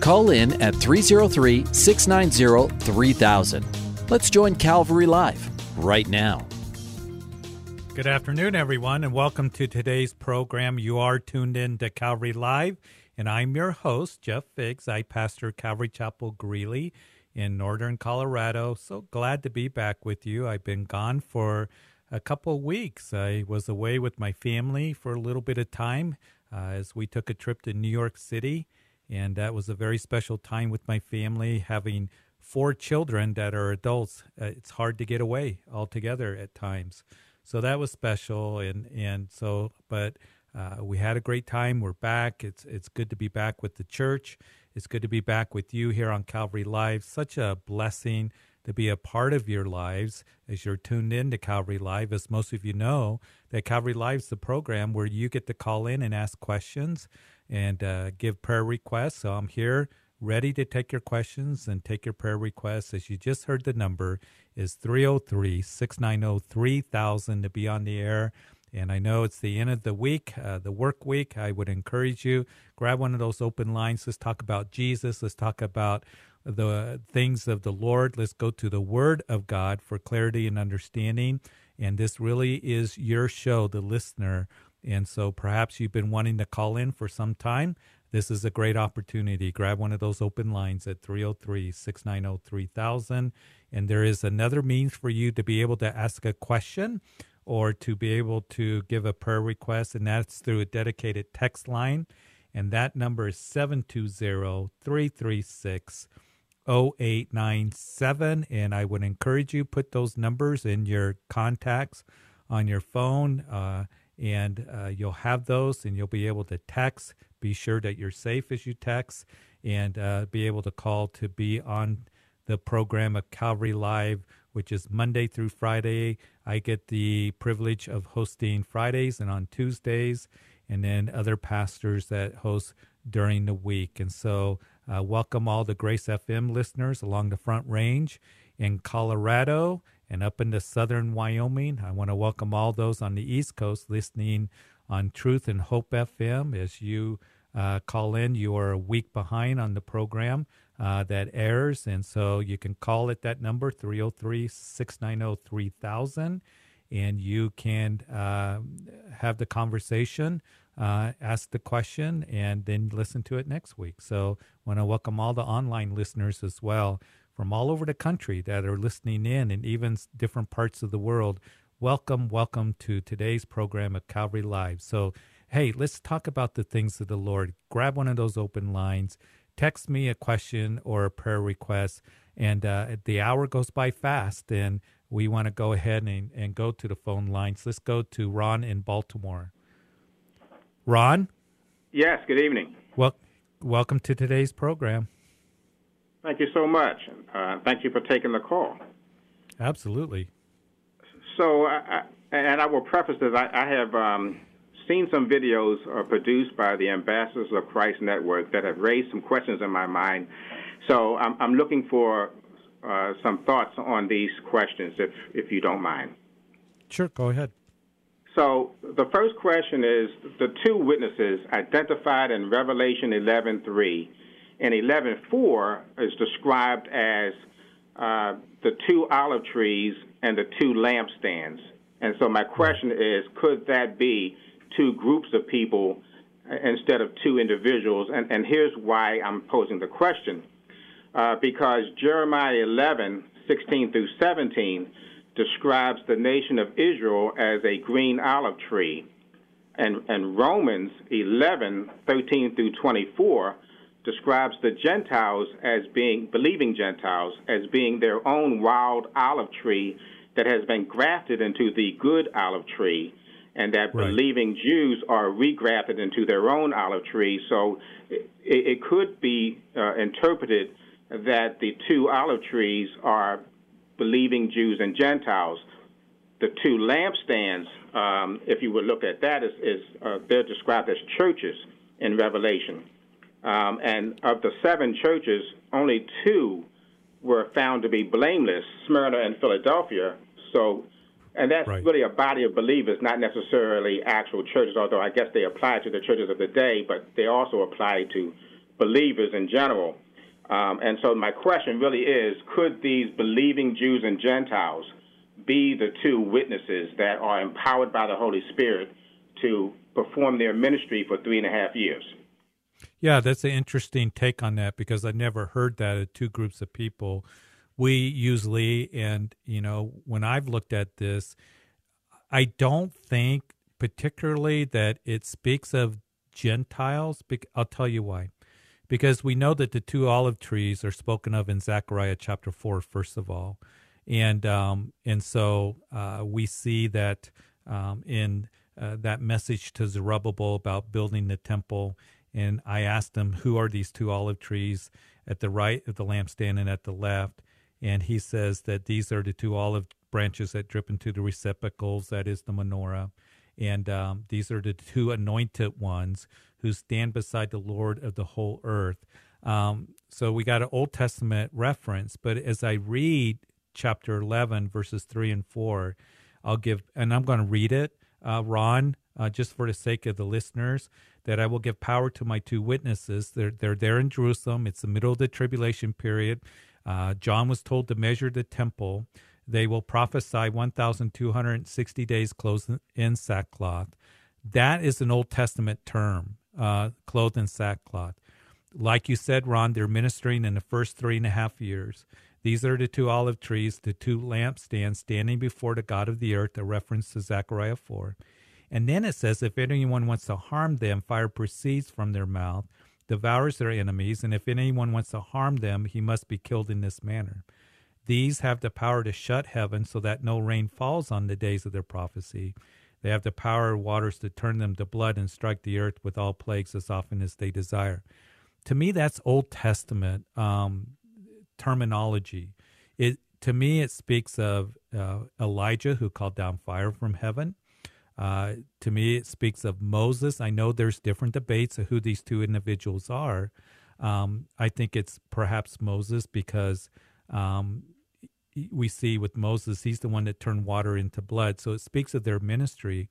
Call in at 303 690 3000. Let's join Calvary Live right now. Good afternoon, everyone, and welcome to today's program. You are tuned in to Calvary Live, and I'm your host, Jeff Figs. I pastor Calvary Chapel Greeley in northern Colorado. So glad to be back with you. I've been gone for a couple weeks. I was away with my family for a little bit of time uh, as we took a trip to New York City, and that was a very special time with my family, having four children that are adults. Uh, it's hard to get away altogether at times. So that was special, and and so, but uh, we had a great time. We're back. It's it's good to be back with the church. It's good to be back with you here on Calvary Live. Such a blessing to be a part of your lives as you're tuned in to Calvary Live. As most of you know, that Calvary Live is the program where you get to call in and ask questions and uh, give prayer requests. So I'm here ready to take your questions and take your prayer requests. As you just heard, the number is 303 690 3000 to be on the air. And I know it's the end of the week, uh, the work week. I would encourage you grab one of those open lines. Let's talk about Jesus. Let's talk about the things of the Lord. Let's go to the Word of God for clarity and understanding. And this really is your show, the listener. And so perhaps you've been wanting to call in for some time. This is a great opportunity. Grab one of those open lines at 303 690 3000. And there is another means for you to be able to ask a question or to be able to give a prayer request, and that's through a dedicated text line. And that number is 720 336 0897. And I would encourage you put those numbers in your contacts on your phone. Uh, and uh, you'll have those and you'll be able to text. Be sure that you're safe as you text and uh, be able to call to be on the program of Calvary Live, which is Monday through Friday. I get the privilege of hosting Fridays and on Tuesdays, and then other pastors that host during the week. And so, uh, welcome all the Grace FM listeners along the Front Range in Colorado and up into southern Wyoming. I want to welcome all those on the East Coast listening on Truth and Hope FM. As you uh, call in, you are a week behind on the program uh, that airs. And so you can call at that number, 303 690 3000, and you can uh, have the conversation. Uh, ask the question and then listen to it next week. So, want to welcome all the online listeners as well from all over the country that are listening in and even different parts of the world. Welcome, welcome to today's program at Calvary Live. So, hey, let's talk about the things of the Lord. Grab one of those open lines, text me a question or a prayer request, and uh, the hour goes by fast, and we want to go ahead and, and go to the phone lines. Let's go to Ron in Baltimore. Ron? Yes, good evening. Well, welcome to today's program. Thank you so much. Uh, thank you for taking the call. Absolutely. So, I, and I will preface this I, I have um, seen some videos uh, produced by the Ambassadors of Christ Network that have raised some questions in my mind. So, I'm, I'm looking for uh, some thoughts on these questions, if, if you don't mind. Sure, go ahead. So, the first question is the two witnesses identified in Revelation 11:3 and 11:4 is described as uh, the two olive trees and the two lampstands. And so my question is, could that be two groups of people instead of two individuals? And, and here's why I'm posing the question. Uh, because Jeremiah 11, 16 through 17 describes the nation of Israel as a green olive tree. And, and Romans 11, 13 through 24 describes the Gentiles as being, believing Gentiles, as being their own wild olive tree that has been grafted into the good olive tree. and that Right. believing Jews are regrafted into their own olive tree. So it, it could be uh, interpreted that the two olive trees are believing Jews and Gentiles. The two lampstands, um, if you would look at that, is, is uh, they're described as churches in Revelation. Um, and of the seven churches, only two were found to be blameless, Smyrna and Philadelphia. So, and that's Right. really a body of believers, not necessarily actual churches, although I guess they apply to the churches of the day, but they also apply to believers in general. Um, and so my question really is, could these believing Jews and Gentiles be the two witnesses that are empowered by the Holy Spirit to perform their ministry for three and a half years? Yeah, that's an interesting take on that because I never heard that of two groups of people. We usually, and you know, when I've looked at this, I don't think particularly that it speaks of Gentiles. I'll tell you why. Because we know that the two olive trees are spoken of in Zechariah chapter four, first of all, and um, and so uh, we see that um, in uh, that message to Zerubbabel about building the temple. And I asked him, "Who are these two olive trees at the right of the lampstand and at the left?" And he says that these are the two olive branches that drip into the receptacles, that is the menorah. And um, these are the two anointed ones who stand beside the Lord of the whole earth. Um, so we got an Old Testament reference, but as I read chapter 11, verses 3 and 4, I'll give, and I'm going to read it, uh, Ron, uh, just for the sake of the listeners, that I will give power to my two witnesses. They're, they're there in Jerusalem. It's the middle of the tribulation period. Uh, John was told to measure the temple. They will prophesy 1,260 days clothed in sackcloth. That is an Old Testament term, uh, clothed in sackcloth. Like you said, Ron, they're ministering in the first three and a half years. These are the two olive trees, the two lampstands standing before the God of the earth, a reference to Zechariah 4. And then it says, if anyone wants to harm them, fire proceeds from their mouth, devours their enemies, and if anyone wants to harm them, he must be killed in this manner. These have the power to shut heaven so that no rain falls on the days of their prophecy. They have the power of waters to turn them to blood and strike the earth with all plagues as often as they desire. To me, that's Old Testament um, terminology. It to me, it speaks of uh, Elijah who called down fire from heaven. Uh, to me, it speaks of Moses. I know there's different debates of who these two individuals are. Um, I think it's perhaps Moses because um, we see with Moses, he's the one that turned water into blood. So it speaks of their ministry.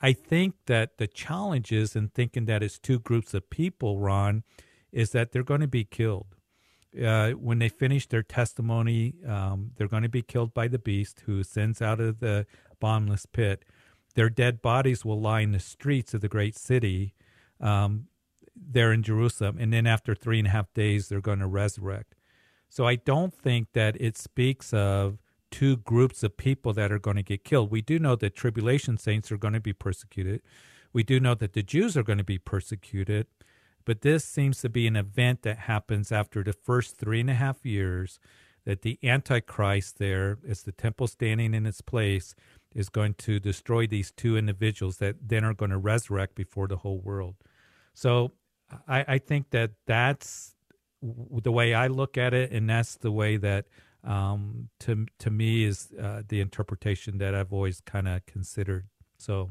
I think that the challenge is in thinking that it's two groups of people, Ron, is that they're going to be killed. Uh, when they finish their testimony, um, they're going to be killed by the beast who sends out of the bottomless pit. Their dead bodies will lie in the streets of the great city um, there in Jerusalem. And then after three and a half days, they're going to resurrect. So I don't think that it speaks of two groups of people that are going to get killed. We do know that tribulation saints are going to be persecuted. We do know that the Jews are going to be persecuted. But this seems to be an event that happens after the first three and a half years that the Antichrist there is the temple standing in its place, is going to destroy these two individuals that then are going to resurrect before the whole world. So I, I think that that's the way I look at it, and that's the way that um, to to me is uh, the interpretation that I've always kind of considered. So,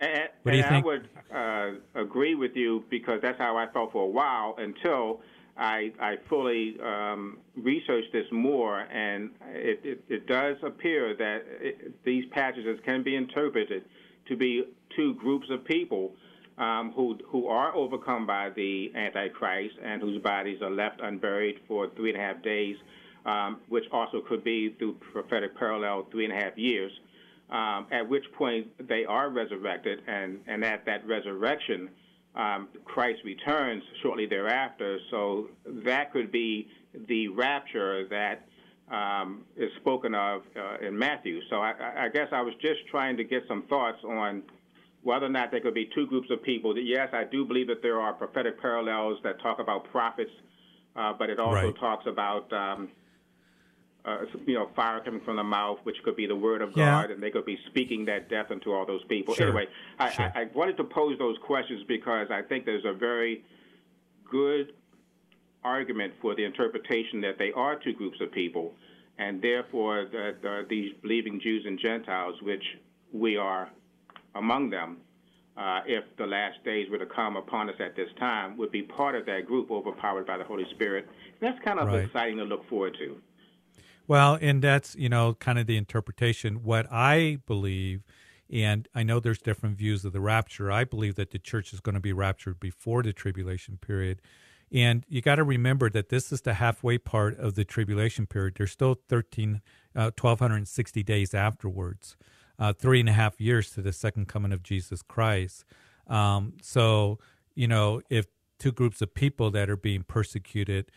And, What do you think? I would uh, agree with you because that's how I felt for a while until I, I fully um, researched this more, and it, it, it does appear that it, these passages can be interpreted to be two groups of people um, who who are overcome by the Antichrist and whose bodies are left unburied for three and a half days, um, which also could be through prophetic parallel three and a half years um, at which point they are resurrected, and, and at that resurrection, um, Christ returns shortly thereafter. So that could be the rapture that um, is spoken of uh, in Matthew. So I, I guess I was just trying to get some thoughts on whether or not there could be two groups of people. Yes, I do believe that there are prophetic parallels that talk about prophets, uh, but it also Right. talks about um, uh, you know, fire coming from the mouth, which could be the word of yeah. God, and they could be speaking that death unto all those people. Sure. Anyway, I, sure. I, I wanted to pose those questions because I think there's a very good argument for the interpretation that they are two groups of people, and therefore that uh, these believing Jews and Gentiles, which we are among them, uh, if the last days were to come upon us at this time, would be part of that group overpowered by the Holy Spirit. And that's kind of right. exciting to look forward to. Well, and that's, you know, kind of the interpretation. What I believe, and I know there's different views of the rapture, I believe that the church is going to be raptured before the tribulation period. And you got to remember that this is the halfway part of the tribulation period. There's still 13, uh, 1,260 days afterwards, uh, three and a half years to the second coming of Jesus Christ. Um, so, you know, if two groups of people that are being persecuted,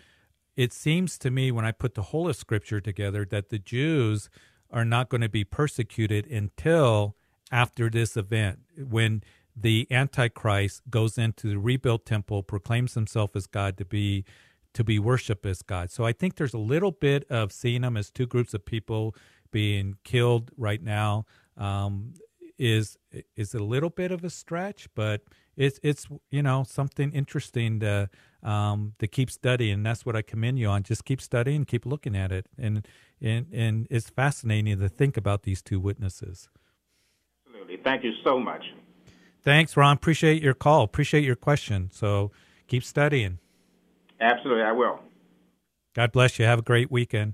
it seems to me when I put the whole of Scripture together that the Jews are not going to be persecuted until after this event, when the Antichrist goes into the rebuilt temple, proclaims himself as God to be to be worshipped as God. So I think there's a little bit of seeing them as two groups of people being killed right now. Um, is is a little bit of a stretch, but it's it's you know something interesting to um, to keep studying. And that's what I commend you on. Just keep studying, keep looking at it, and and and it's fascinating to think about these two witnesses. Absolutely, thank you so much. Thanks, Ron. Appreciate your call. Appreciate your question. So keep studying. Absolutely, I will. God bless you. Have a great weekend.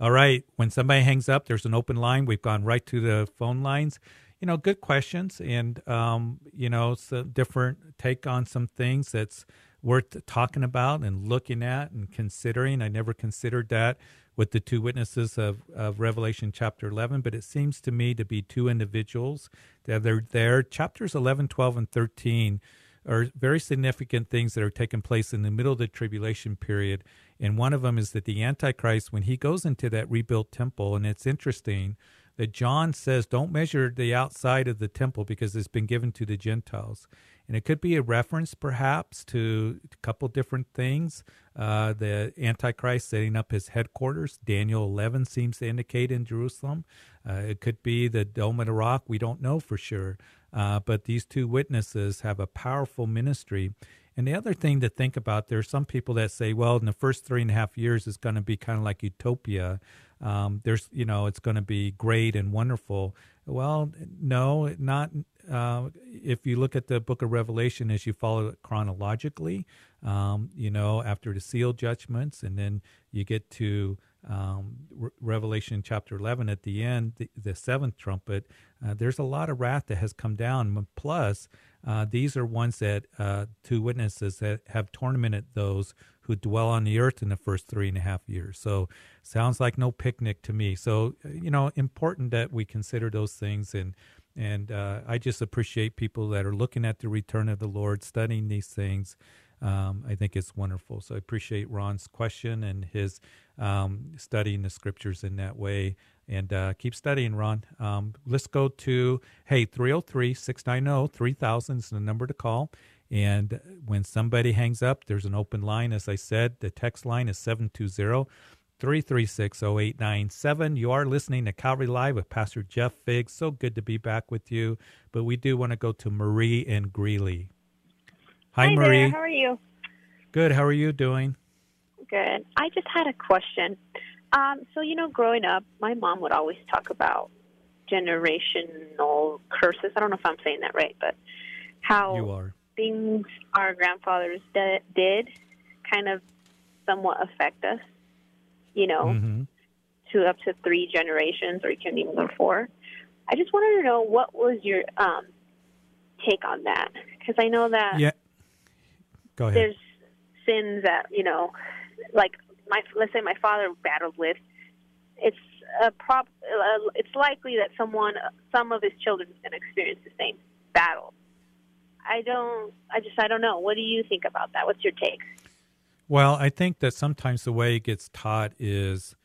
All right. When somebody hangs up, there's an open line. We've gone right to the phone lines. You know, good questions and, um, you know, a different take on some things that's worth talking about and looking at and considering. I never considered that with the two witnesses of, of Revelation chapter 11, but it seems to me to be two individuals that they're there. Chapters 11, 12, and 13 are very significant things that are taking place in the middle of the tribulation period. And one of them is that the Antichrist, when he goes into that rebuilt temple, and it's interesting that John says, don't measure the outside of the temple because it's been given to the Gentiles. And it could be a reference, perhaps, to a couple different things. Uh, the Antichrist setting up his headquarters. Daniel 11 seems to indicate in Jerusalem. Uh, it could be the Dome of the Rock. We don't know for sure. Uh, but these two witnesses have a powerful ministry. And the other thing to think about, there are some people that say, well, in the first three and a half years it's going to be kind of like utopia. Um, there's, you know, it's going to be great and wonderful. Well, no, not. Uh, if you look at the book of Revelation as you follow it chronologically, um, you know, after the seal judgments, and then you get to um, Re- Revelation chapter 11 at the end, the, the seventh trumpet, uh, there's a lot of wrath that has come down. Plus, uh, these are ones that uh, two witnesses that have tormented those who dwell on the earth in the first three and a half years. So, sounds like no picnic to me. So, you know, important that we consider those things and. And uh, I just appreciate people that are looking at the return of the Lord, studying these things. Um, I think it's wonderful. So I appreciate Ron's question and his um, studying the scriptures in that way. And uh, keep studying, Ron. Um, let's go to, hey, 303 690 3000 is the number to call. And when somebody hangs up, there's an open line. As I said, the text line is 720 336 0897. You are listening to Calvary Live with Pastor Jeff Figs. So good to be back with you. But we do want to go to Marie and Greeley. Hi, Hi Marie. There. How are you? Good. How are you doing? Good. I just had a question. Um, so, you know, growing up, my mom would always talk about generational curses. I don't know if I'm saying that right, but how You are. Things our grandfathers de- did kind of somewhat affect us, you know, hmm to up to three generations or you can even go four. I just wanted to know what was your um, take on that? Because I know that Yeah. Go ahead. there's sins that you know, like my let's say my father battled with. It's a prop. Uh, it's likely that someone, some of his children, is going to experience the same battle. I don't. I just. I don't know. What do you think about that? What's your take? Well, I think that sometimes the way it gets taught is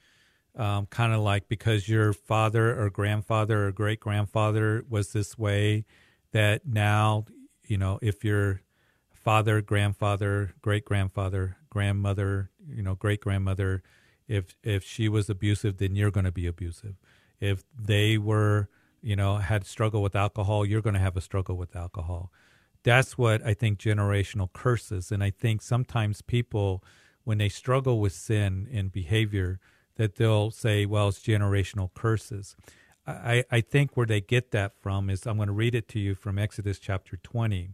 um, kind of like because your father or grandfather or great grandfather was this way, that now, you know, if your father, grandfather, great grandfather, grandmother, you know, great grandmother if if she was abusive, then you're going to be abusive. If they were, you know, had struggle with alcohol, you're going to have a struggle with alcohol. That's what I think generational curses. And I think sometimes people, when they struggle with sin and behavior, that they'll say, well, it's generational curses. I, I think where they get that from is I'm going to read it to you from Exodus chapter 20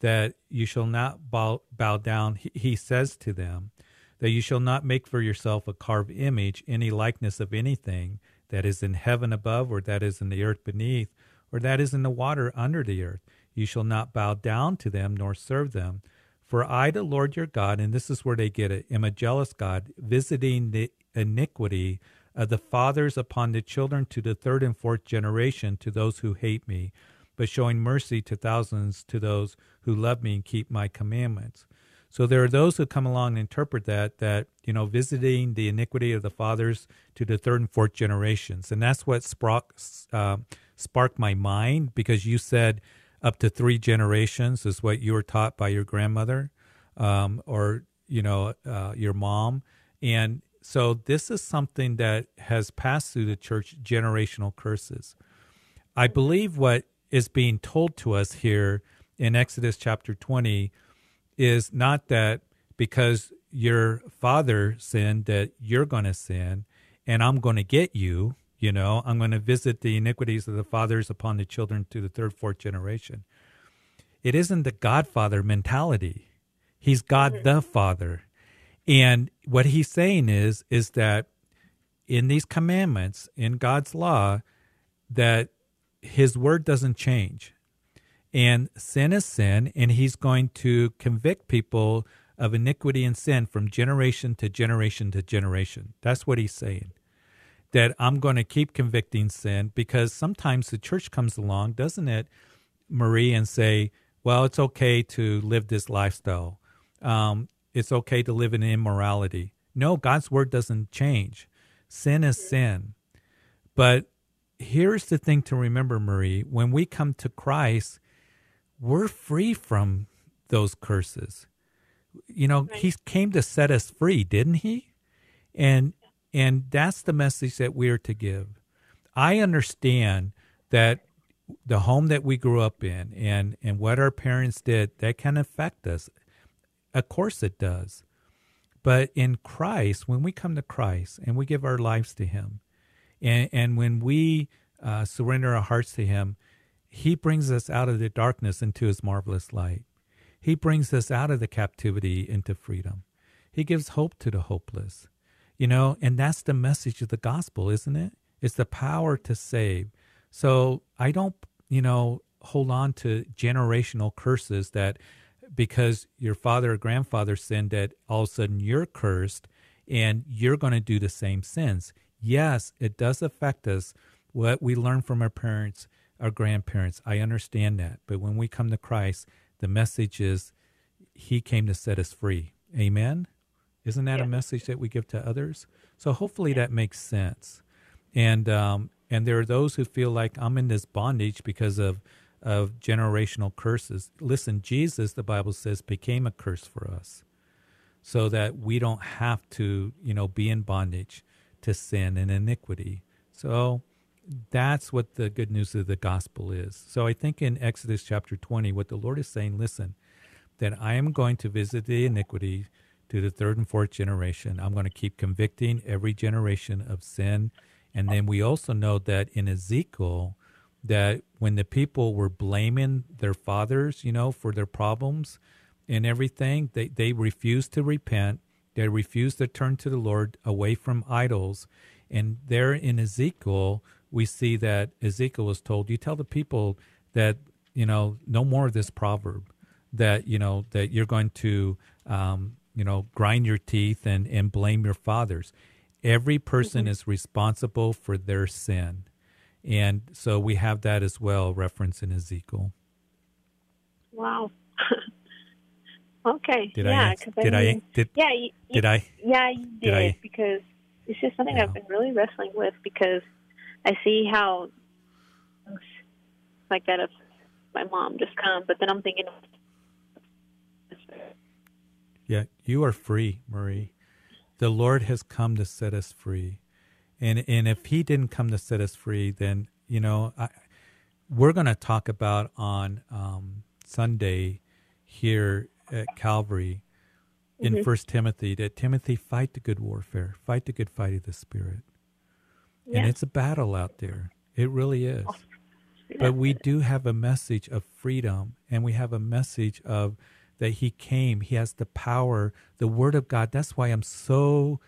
that you shall not bow, bow down. He, he says to them, that you shall not make for yourself a carved image, any likeness of anything that is in heaven above, or that is in the earth beneath, or that is in the water under the earth. You shall not bow down to them nor serve them. For I, the Lord your God, and this is where they get it, am a jealous God, visiting the iniquity of the fathers upon the children to the third and fourth generation to those who hate me, but showing mercy to thousands to those who love me and keep my commandments. So there are those who come along and interpret that that you know visiting the iniquity of the fathers to the third and fourth generations, and that's what sparked uh, sparked my mind because you said up to three generations is what you were taught by your grandmother um, or you know uh, your mom, and so this is something that has passed through the church generational curses. I believe what is being told to us here in Exodus chapter twenty is not that because your father sinned that you're going to sin and I'm going to get you, you know, I'm going to visit the iniquities of the fathers upon the children to the third, fourth generation. It isn't the Godfather mentality. He's God mm-hmm. the Father. And what he's saying is is that in these commandments, in God's law, that his word doesn't change. And sin is sin, and he's going to convict people of iniquity and sin from generation to generation to generation. That's what he's saying. That I'm going to keep convicting sin because sometimes the church comes along, doesn't it, Marie, and say, well, it's okay to live this lifestyle. Um, it's okay to live in immorality. No, God's word doesn't change. Sin is sin. But here's the thing to remember, Marie when we come to Christ, we're free from those curses. You know, right. he came to set us free, didn't he? And and that's the message that we're to give. I understand that the home that we grew up in and and what our parents did that can affect us. Of course it does. But in Christ, when we come to Christ and we give our lives to him, and, and when we uh, surrender our hearts to him, he brings us out of the darkness into his marvelous light. He brings us out of the captivity into freedom. He gives hope to the hopeless. You know, and that's the message of the gospel, isn't it? It's the power to save. So I don't, you know, hold on to generational curses that because your father or grandfather sinned that all of a sudden you're cursed and you're going to do the same sins. Yes, it does affect us. What we learn from our parents our grandparents. I understand that. But when we come to Christ, the message is He came to set us free. Amen? Isn't that yeah. a message that we give to others? So hopefully that makes sense. And um, and there are those who feel like I'm in this bondage because of of generational curses. Listen, Jesus, the Bible says, became a curse for us, so that we don't have to, you know, be in bondage to sin and iniquity. So that's what the good news of the gospel is. So I think in Exodus chapter 20, what the Lord is saying, listen, that I am going to visit the iniquity to the third and fourth generation. I'm going to keep convicting every generation of sin. And then we also know that in Ezekiel, that when the people were blaming their fathers, you know, for their problems and everything, they, they refused to repent. They refused to turn to the Lord away from idols. And there in Ezekiel, we see that Ezekiel was told, "You tell the people that you know no more of this proverb, that you know that you're going to um, you know grind your teeth and and blame your fathers. Every person mm-hmm. is responsible for their sin, and so we have that as well, reference in Ezekiel. Wow. okay. Did yeah, I? Did I, I? Did, yeah. You, did I? Yeah, you did, did I, because it's just something yeah. I've been really wrestling with because I see how like that of my mom just come, but then I'm thinking. Yeah, you are free, Marie. the Lord has come to set us free. And and if he didn't come to set us free, then, you know, I, we're going to talk about on um, Sunday here at Calvary in mm-hmm. First Timothy that Timothy fight the good warfare, fight the good fight of the spirit. Yeah. And it's a battle out there. It really is. But we do have a message of freedom and we have a message of that he came, he has the power, the word of God. That's why I'm so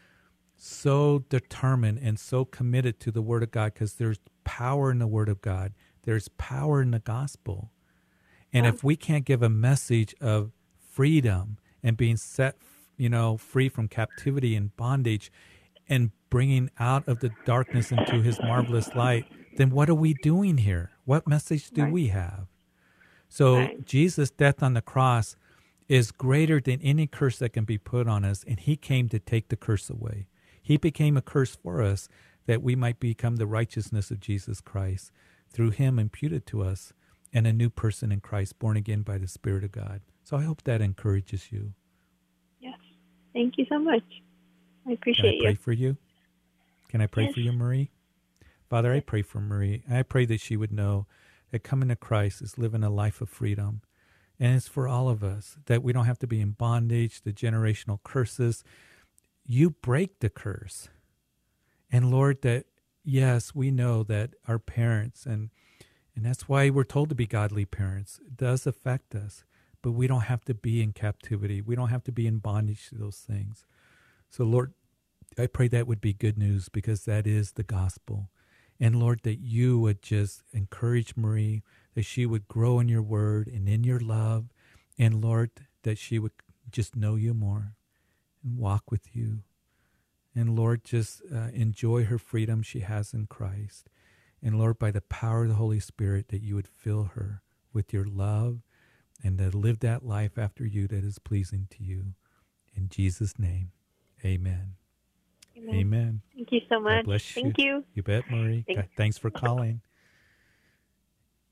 so determined and so committed to the word of God because there's power in the word of God. There's power in the gospel. And if we can't give a message of freedom and being set, you know, free from captivity and bondage and bringing out of the darkness into his marvelous light, then what are we doing here? What message do right. we have? So right. Jesus' death on the cross is greater than any curse that can be put on us, and he came to take the curse away. He became a curse for us that we might become the righteousness of Jesus Christ through him imputed to us and a new person in Christ, born again by the Spirit of God. So I hope that encourages you. Yes. Thank you so much. I appreciate you. Can I pray you. for you? Can I pray yes. for you, Marie? Father, I pray for Marie. I pray that she would know that coming to Christ is living a life of freedom. And it's for all of us that we don't have to be in bondage, the generational curses. You break the curse. And Lord, that yes, we know that our parents and and that's why we're told to be godly parents. It does affect us, but we don't have to be in captivity. We don't have to be in bondage to those things. So, Lord, I pray that would be good news because that is the gospel. And Lord, that you would just encourage Marie, that she would grow in your word and in your love. And Lord, that she would just know you more and walk with you. And Lord, just uh, enjoy her freedom she has in Christ. And Lord, by the power of the Holy Spirit, that you would fill her with your love and to live that life after you that is pleasing to you. In Jesus' name, amen. Amen. amen. Thank you so much. God bless Thank you. you. You bet, Marie. Thanks, Thanks for calling.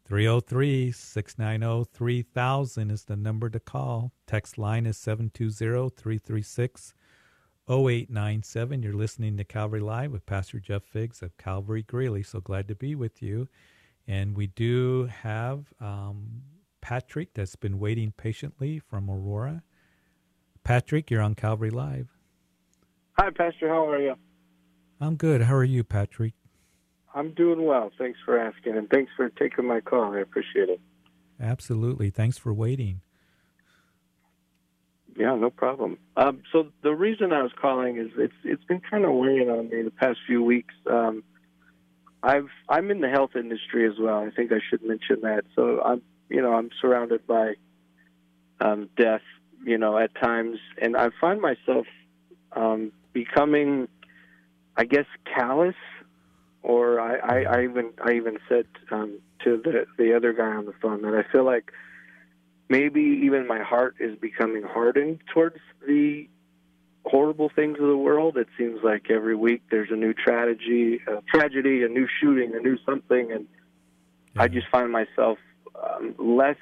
303 690 3000 is the number to call. Text line is 720 336 0897. You're listening to Calvary Live with Pastor Jeff Figs of Calvary Greeley. So glad to be with you. And we do have um, Patrick that's been waiting patiently from Aurora. Patrick, you're on Calvary Live. Hi, Pastor. How are you? I'm good. How are you, Patrick? I'm doing well. Thanks for asking, and thanks for taking my call. I appreciate it. Absolutely. Thanks for waiting. Yeah, no problem. Um, so the reason I was calling is it's it's been kind of weighing on me the past few weeks. Um, I've I'm in the health industry as well. I think I should mention that. So I'm you know I'm surrounded by um, death, you know, at times, and I find myself um, becoming, I guess, callous. Or I, I, I even I even said um, to the the other guy on the phone that I feel like maybe even my heart is becoming hardened towards the horrible things of the world. It seems like every week there's a new tragedy, a tragedy, a new shooting, a new something, and yeah. I just find myself um, less.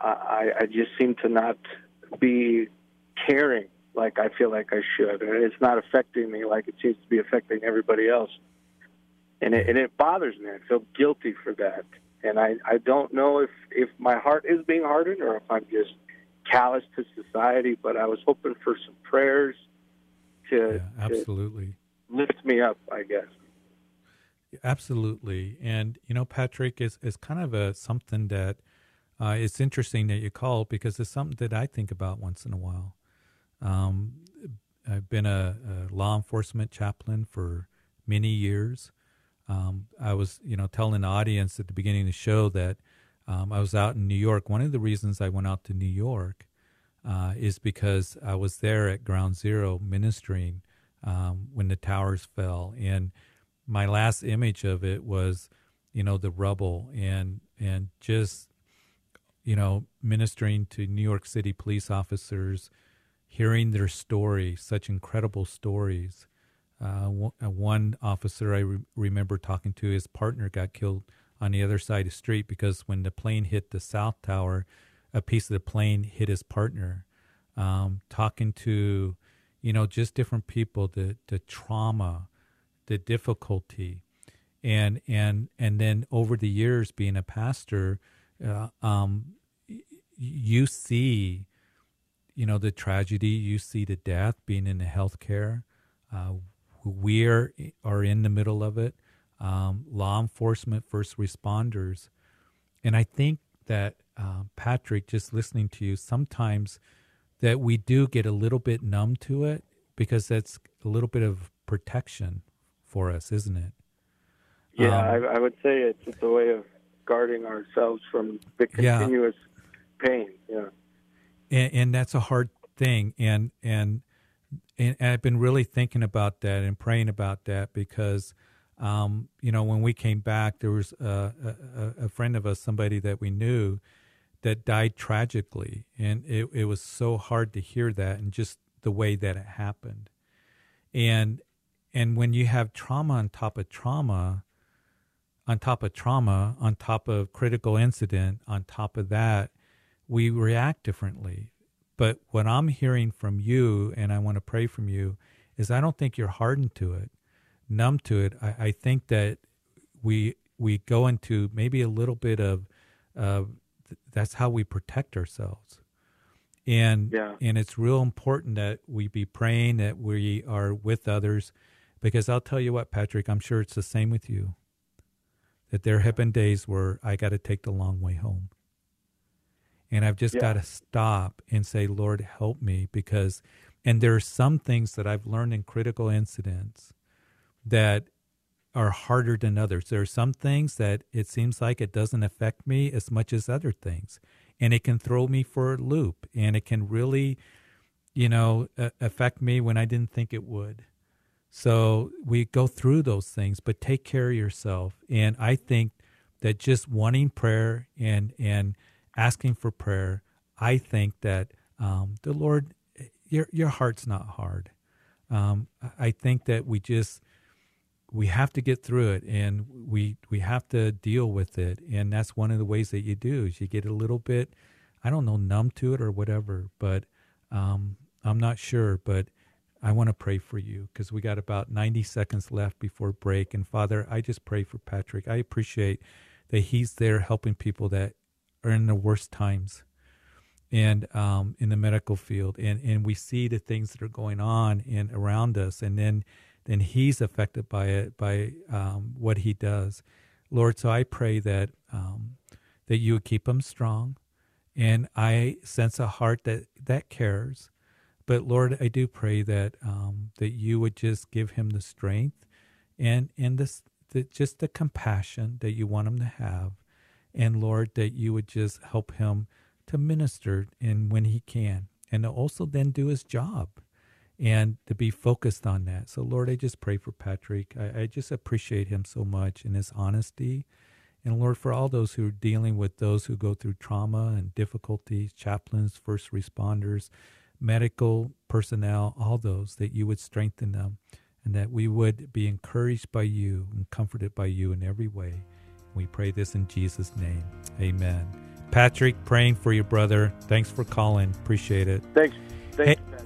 I, I just seem to not be caring like I feel like I should, and it's not affecting me like it seems to be affecting everybody else, and it, and it bothers me. I feel guilty for that and I, I don't know if, if my heart is being hardened or if I'm just callous to society, but I was hoping for some prayers to, yeah, absolutely to lift me up, I guess. Absolutely. And, you know, Patrick is, is kind of a something that uh, it's interesting that you call because it's something that I think about once in a while. Um, I've been a, a law enforcement chaplain for many years. Um, I was, you know, telling the audience at the beginning of the show that um, I was out in New York. One of the reasons I went out to New York uh, is because I was there at Ground Zero ministering um, when the towers fell, and my last image of it was, you know, the rubble and and just, you know, ministering to New York City police officers, hearing their story, such incredible stories uh, uh, one officer I re- remember talking to, his partner got killed on the other side of the street because when the plane hit the South Tower, a piece of the plane hit his partner. Um, talking to, you know, just different people, the the trauma, the difficulty, and and and then over the years being a pastor, uh, um, you see, you know, the tragedy, you see the death, being in the healthcare. Uh, we are, are in the middle of it. Um, law enforcement, first responders, and I think that uh, Patrick, just listening to you, sometimes that we do get a little bit numb to it because that's a little bit of protection for us, isn't it? Yeah, um, I, I, would say it's, it's a way of guarding ourselves from the continuous yeah. pain. Yeah, and, and that's a hard thing, and and and I've been really thinking about that and praying about that because. Um, you know, when we came back, there was a, a, a friend of us, somebody that we knew, that died tragically, and it, it was so hard to hear that and just the way that it happened. And and when you have trauma on top of trauma, on top of trauma, on top of critical incident, on top of that, we react differently. But what I'm hearing from you, and I want to pray from you, is I don't think you're hardened to it, numb to it. I, I think that we we go into maybe a little bit of uh, that's how we protect ourselves and yeah. and it's real important that we be praying that we are with others because I'll tell you what Patrick I'm sure it's the same with you that there have been days where I got to take the long way home and I've just yeah. got to stop and say Lord help me because and there are some things that I've learned in critical incidents that are harder than others. There are some things that it seems like it doesn't affect me as much as other things and it can throw me for a loop and it can really you know affect me when i didn't think it would so we go through those things but take care of yourself and i think that just wanting prayer and and asking for prayer i think that um, the lord your your heart's not hard. Um, i think that we just we have to get through it and we we have to deal with it. And that's one of the ways that you do is you get a little bit i don't know numb to it or whatever but um, i'm not sure but i want to pray for you because we got about 90 seconds left before break. And father i just pray for patrick. I appreciate that he's there helping people that are in the worst times and um, in the medical field and, and we see the things that are going on and around us and then then he's affected by it by um, what he does. Lord, so I pray that um, that you would keep him strong, and I sense a heart that that cares. But Lord, I do pray that um, that you would just give him the strength and and this the, just the compassion that you want him to have, and Lord, that you would just help him to minister in when he can, and to also then do his job and to be focused on that. So, Lord, I just pray for Patrick. I, I, just appreciate him so much and his honesty. And Lord, for all those who are dealing with those who go through trauma and difficulties, chaplains, first responders, medical personnel, all those, that you would strengthen them and that we would be encouraged by you and comforted by you in every way. We pray this in Jesus' name. Amen. Patrick, praying for your brother. Thanks for calling. Appreciate it. Thanks. Thanks. Hey,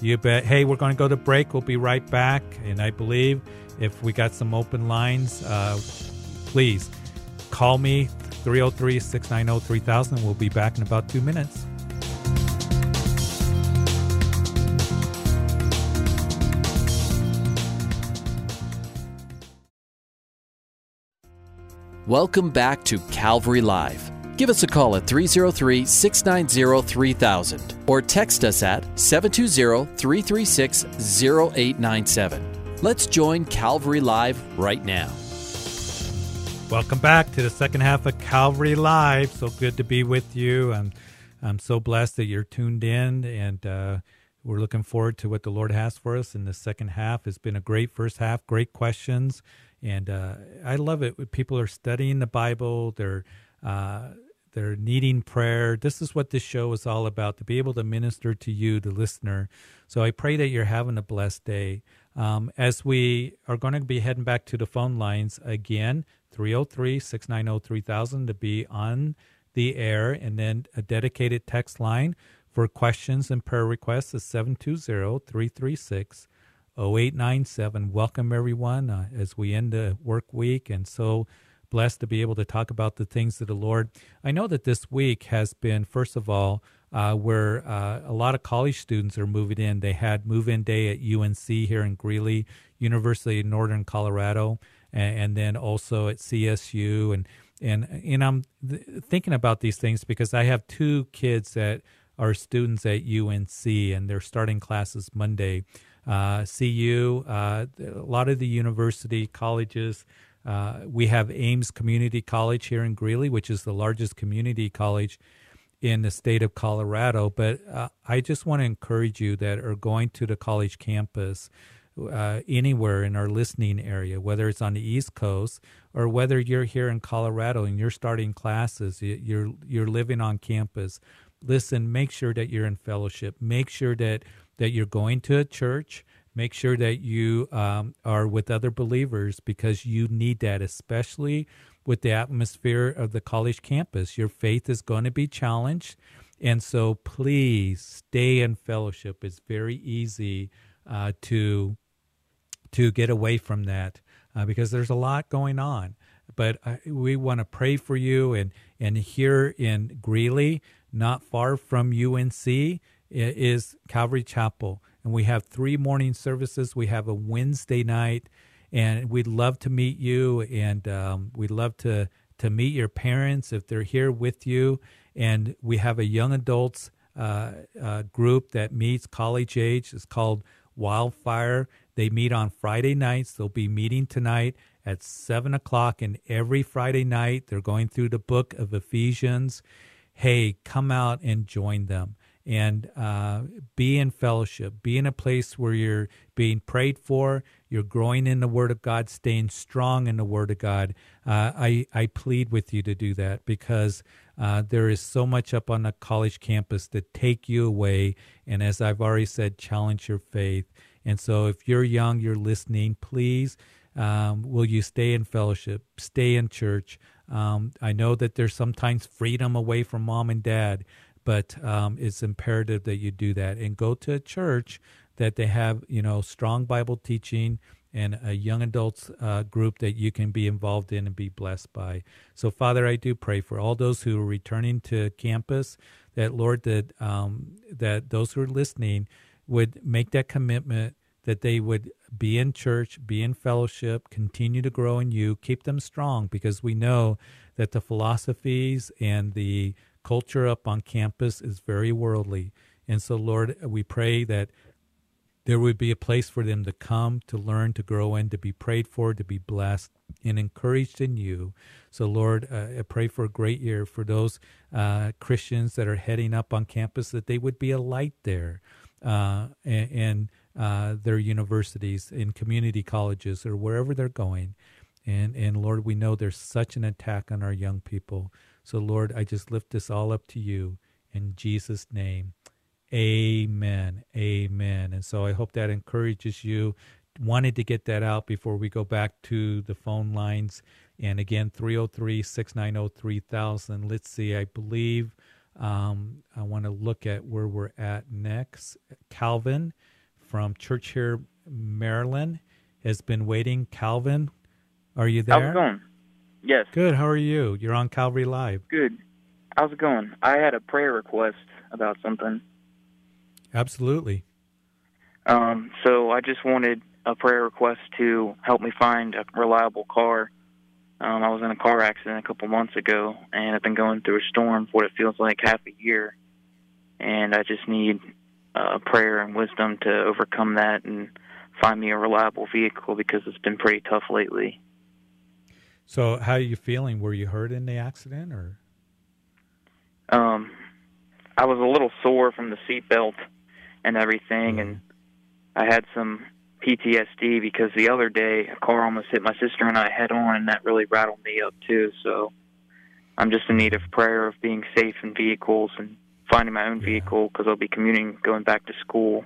you bet. Hey, we're going to go to break. We'll be right back. And I believe if we got some open lines, uh, please call me 303 690 3000. We'll be back in about two minutes. Welcome back to Calvary Live. Give us a call at 303 690 3000 or text us at 720 336 0897. Let's join Calvary Live right now. Welcome back to the second half of Calvary Live. So good to be with you. I'm, I'm so blessed that you're tuned in, and uh, we're looking forward to what the Lord has for us in the second half. It's been a great first half, great questions, and uh, I love it. People are studying the Bible. They're uh, they're needing prayer. This is what this show is all about to be able to minister to you, the listener. So I pray that you're having a blessed day. Um, as we are going to be heading back to the phone lines again, 303 690 3000 to be on the air, and then a dedicated text line For questions and prayer requests, is 720 336 0897. Welcome, everyone, uh, as we end the work week. And so blessed to be able to talk about the things of the Lord. I know that this week has been, first of all, uh, where uh, a lot of college students are moving in. They had move in day at UNC here in Greeley, University of Northern Colorado, and, and then also at CSU. And, and, and I'm th- thinking about these things because I have two kids that are students at UNC and they're starting classes Monday. Uh, CU, uh, a lot of the university colleges, uh, we have Aims Community College here in Greeley, which is the largest community college in the state of Colorado. But uh, I just want to encourage you that are going to the college campus. Uh, anywhere in our listening area, whether it's on the East Coast or whether you're here in Colorado and you're starting classes, you're you're living on campus. Listen, make sure that you're in fellowship. Make sure that that you're going to a church Make sure that you um, are with other believers because you need that, especially with the atmosphere of the college campus. Your faith is going to be challenged. And so please stay in fellowship. It's very easy uh, to to get away from that uh, because there's a lot going on. But uh, we want to pray for you. And, and here in Greeley, not far from UNC, is Calvary Chapel and we have three morning services. We have a Wednesday night, and we'd love to meet you, and um, we'd love to to meet your parents if they're here with you. And we have a young adults uh, uh, group that meets college age. It's called Wildfire. They meet on Friday nights. They'll be meeting tonight at seven o'clock, and every Friday night they're going through the book of Ephesians. Hey, come out and join them and uh, be in fellowship, be in a place where you're being prayed for, you're growing in the Word of God, staying strong in the Word of God. Uh, I, I plead with you to do that because uh, there is so much up on the college campus to take you away. And as I've already said, challenge your faith. And so if you're young, you're listening, please, um, will you stay in fellowship, stay in church? Um, I know that there's sometimes freedom away from mom and dad but um, it's imperative that you do that and go to a church that they have you know strong bible teaching and a young adults uh, group that you can be involved in and be blessed by. So father i do pray for all those who are returning to campus that lord that um, that those who are listening would make that commitment that they would be in church, be in fellowship, continue to grow in you, keep them strong because we know that the philosophies and the culture up on campus is very worldly. And so, Lord, we pray that there would be a place for them to come, to learn, to grow in, to be prayed for, to be blessed and encouraged in you. So, Lord, uh, I pray for a great year for those uh, Christians that are heading up on campus that they would be a light there uh, in uh, their universities, in community colleges, or wherever they're going. And, and Lord, we know there's such an attack on our young people. So, Lord, I just lift this all up to you in Jesus' name. Amen. Amen. And so I hope that encourages you. Wanted to get that out before we go back to the phone lines. And again, 303 690 3000. Let's see, I believe um, I want to look at where we're at next. Calvin from Church Churchill, Maryland, has been waiting. Calvin, are you there? How's it going? Yes. Good. How are you? You're on Calvary Live. Good. How's it going? I had a prayer request about something. Absolutely. Um, so I just wanted a prayer request to help me find a reliable car. Um, I was in a car accident a couple months ago, and I've been going through a storm for what it feels like half a year. And I just need uh, prayer and wisdom to overcome that and find me a reliable vehicle because it's been pretty tough lately. So, how are you feeling? Were you hurt in the accident, or? Um, I was a little sore from the seatbelt and everything, mm. and I had some PTSD because the other day a car almost hit my sister and I head on, and that really rattled me up too. So, I'm just in need of prayer of being safe in vehicles and finding my own vehicle because I'll be commuting, going back to school,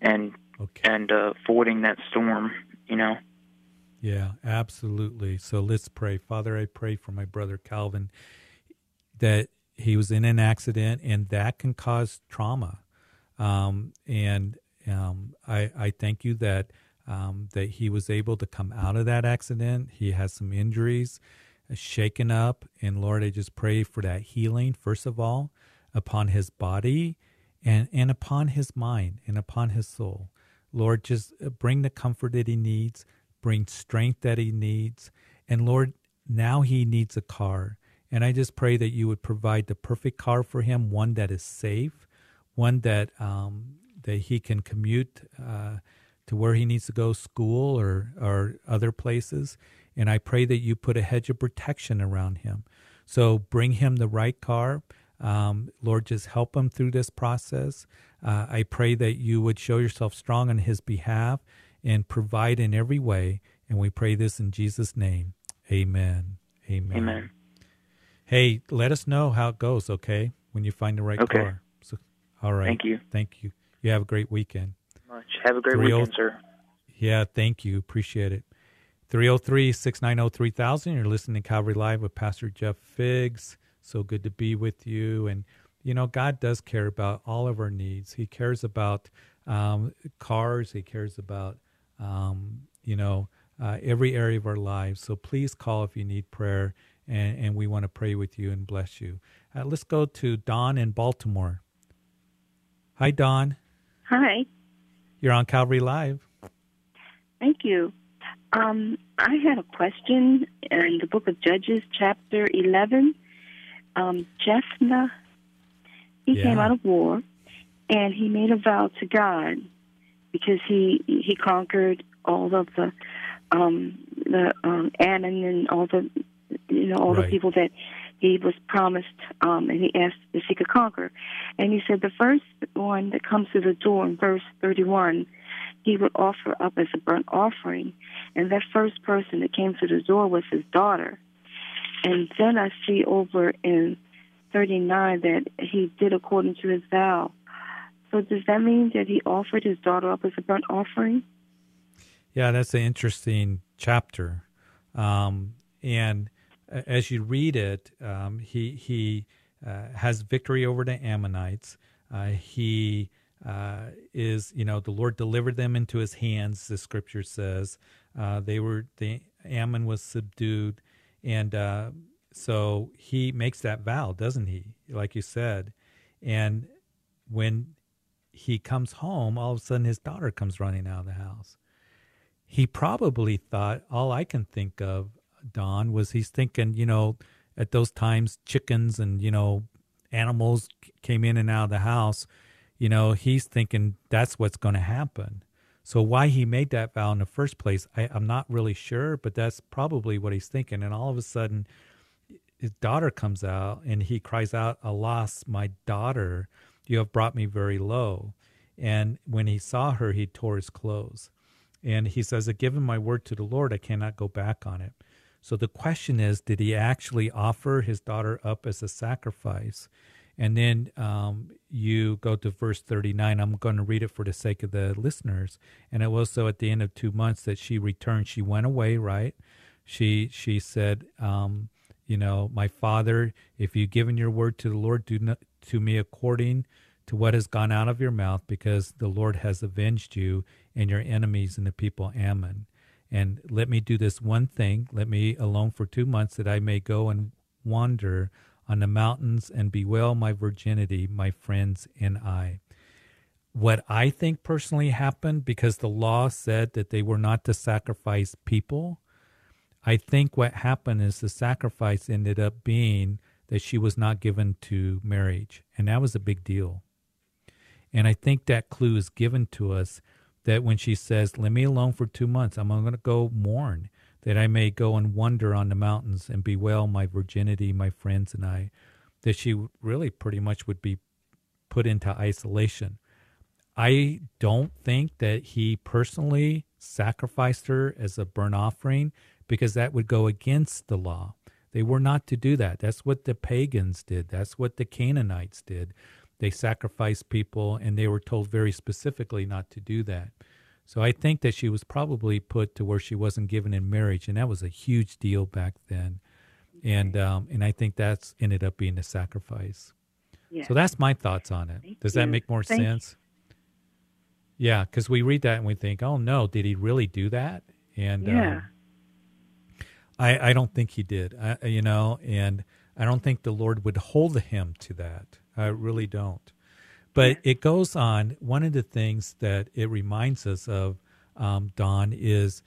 and okay. and uh, avoiding that storm. You know. Yeah, absolutely. So let's pray. Father, I pray for my brother Calvin that he was in an accident, and that can cause trauma. Um, and um, I, I thank you that um, that he was able to come out of that accident. He has some injuries, uh, shaken up, and Lord, I just pray for that healing first of all upon his body, and and upon his mind and upon his soul. Lord, just uh, bring the comfort that he needs, bring strength that he needs, and Lord, now he needs a car. And I just pray that you would provide the perfect car for him, one that is safe, one that um, that he can commute uh, to where he needs to go, school or or other places. And I pray that you put a hedge of protection around him. So bring him the right car. Um, Lord, just help him through this process. Uh, I pray that you would show yourself strong on his behalf and provide in every way. And we pray this in Jesus' name. Amen. Amen. Amen. Hey, let us know how it goes, okay? When you find the right okay. car. So, all right. Thank you. Thank you. You have a great weekend. Much. Have a great weekend, sir. Yeah, thank you. Appreciate it. 303 690 3000. You're listening to Calvary Live with Pastor Jeff Figs. So good to be with you. And, you know, God does care about all of our needs. He cares about um, cars, He cares about, um, you know, uh, every area of our lives. So please call if you need prayer, and, and we want to pray with you and bless you. Uh, let's go to Don in Baltimore. Hi, Don. Hi. You're on Calvary Live. Thank you. Um, I had a question in the book of Judges, chapter 11. Um, Jephthah, he Yeah. came out of war, and he made a vow to God because he he conquered all of the um, the um, Ammon and all the you know all Right. the people that he was promised, um, and he asked if he could conquer. And he said the first one that comes to the door in verse 31, he would offer up as a burnt offering. And that first person that came to the door was his daughter. And then I see over in 39 that he did according to his vow. So does that mean that he offered his daughter up as a burnt offering? Yeah, that's an interesting chapter. Um, and as you read it, um, he he uh, has victory over the Ammonites. Uh, he uh, is, you know, the Lord delivered them into his hands. The Scripture says uh, they were the Ammon was subdued, and uh, so he makes that vow, doesn't he? Like you said, and when he comes home, all of a sudden his daughter comes running out of the house he probably thought all I can think of, Don, was he's thinking, you know, at those times chickens and you know animals came in and out of the house. You know, he's thinking that's what's going to happen. So why he made that vow in the first place, I, I'm not really sure, but that's probably what he's thinking. And all of a sudden, his daughter comes out and he cries out, Alas, my daughter, you have brought me very low. And when he saw her, he tore his clothes. And he says, I've Given my word to the Lord, I cannot go back on it. So the question is, did he actually offer his daughter up as a sacrifice? And then um, you go to verse 39. I'm going to read it for the sake of the listeners. And it was so at the end of two months that she returned. She went away, right? She she said, um, you know, my father, if you've given your word to the Lord, do not, to me according to what has gone out of your mouth, because the Lord has avenged you and your enemies and the people Ammon. And let me do this one thing. Let me alone for two months that I may go and wander on the mountains and bewail my virginity, my friends and I. What I think personally happened, because the law said that they were not to sacrifice people, I think what happened is the sacrifice ended up being that she was not given to marriage. And that was a big deal. And I think that clue is given to us that when she says, Let me alone for two months, I'm going to go mourn, that I may go and wander on the mountains and bewail my virginity, my friends and I, that she really pretty much would be put into isolation. I don't think that he personally sacrificed her as a burnt offering because that would go against the law. They were not to do that. That's what the pagans did. That's what the Canaanites did. They sacrificed people and they were told very specifically not to do that. So I think that she was probably put to where she wasn't given in marriage, and that was a huge deal back then. and um, and I think that's ended up being a sacrifice. Yeah. So that's my thoughts on it. Thank Does that you. make more Thank you. sense? Yeah, because we read that and we think, oh no, did he really do that? And Yeah. um, I I don't think he did. I, you know, and I don't think the Lord would hold him to that. I really don't. But it goes on. One of the things that it reminds us of, um, Don, is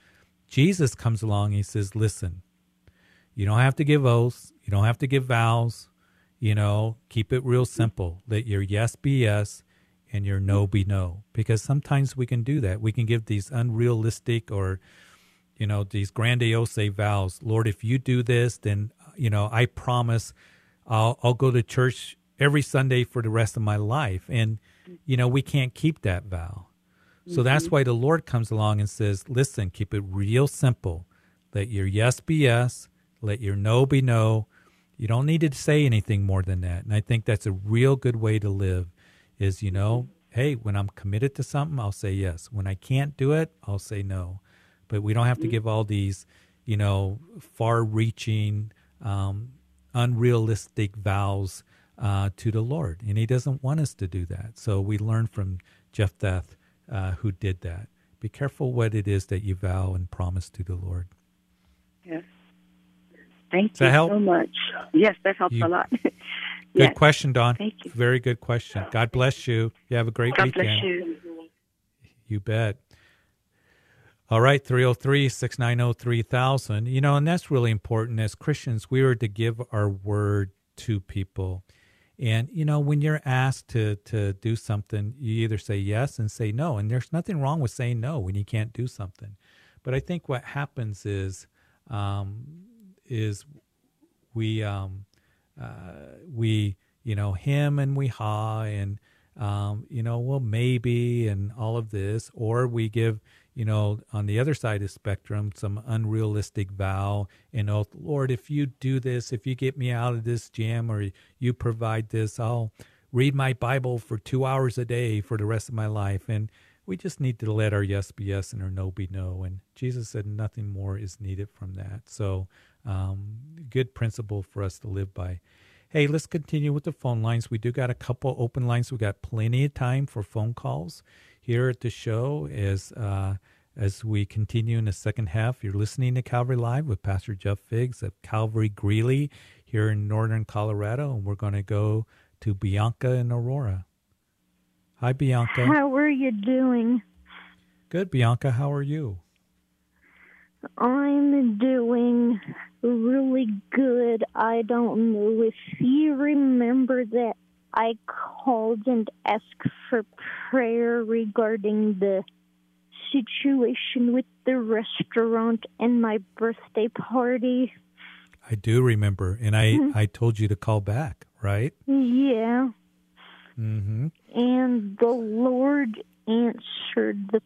Jesus comes along and he says, "Listen, you don't have to give oaths. You don't have to give vows. You know, keep it real simple. Let your yes be yes and your no be no. Because sometimes we can do that. We can give these unrealistic or, you know, these grandiose vows. Lord, if you do this, then, you know, I promise I'll, I'll go to church every Sunday for the rest of my life. And, you know, we can't keep that vow. So that's mm-hmm. why the Lord comes along and says, listen, keep it real simple. Let your yes be yes. Let your no be no. You don't need to say anything more than that. And I think that's a real good way to live is, you know, mm-hmm. hey, when I'm committed to something, I'll say yes. When I can't do it, I'll say no. But we don't have to mm-hmm. give all these, you know, far reaching, um, unrealistic vows uh, to the Lord. And He doesn't want us to do that. So we learn from Jephthah, uh, who did that. Be careful what it is that you vow and promise to the Lord. Yes. Thank Does you help? so much. Yes, that helps You- a lot. Good yes. question, Don. Thank you. Very good question. God bless you. You have a great God weekend. bless you. You bet. All right, 303 690 3000. You know, and that's really important. As Christians, we are to give our word to people. And, you know, when you're asked to, to do something, you either say yes and say no. And there's nothing wrong with saying no when you can't do something. But I think what happens is, um, is we, um, uh, we, you know, him and we ha and, um, you know, well, maybe and all of this, or we give, you know, on the other side of the spectrum, some unrealistic vow and oath, Lord, if you do this, if you get me out of this jam or you provide this, I'll read my Bible for two hours a day for the rest of my life. And we just need to let our yes be yes and our no be no. And Jesus said nothing more is needed from that. So, um, good principle for us to live by. Hey, let's continue with the phone lines. We do got a couple open lines. We got plenty of time for phone calls here at the show as uh, as we continue in the second half. You're listening to Calvary Live with Pastor Jeff Figs of Calvary Greeley here in northern Colorado, and we're going to go to Bianca and Aurora. Hi, Bianca. How are you doing? Good, Bianca. How are you? I'm doing really good. I don't know if you remember that I called and asked for prayer regarding the situation with the restaurant and my birthday party. I do remember, and I I told you to call back, right? Yeah. Mm-hmm. And the Lord answered the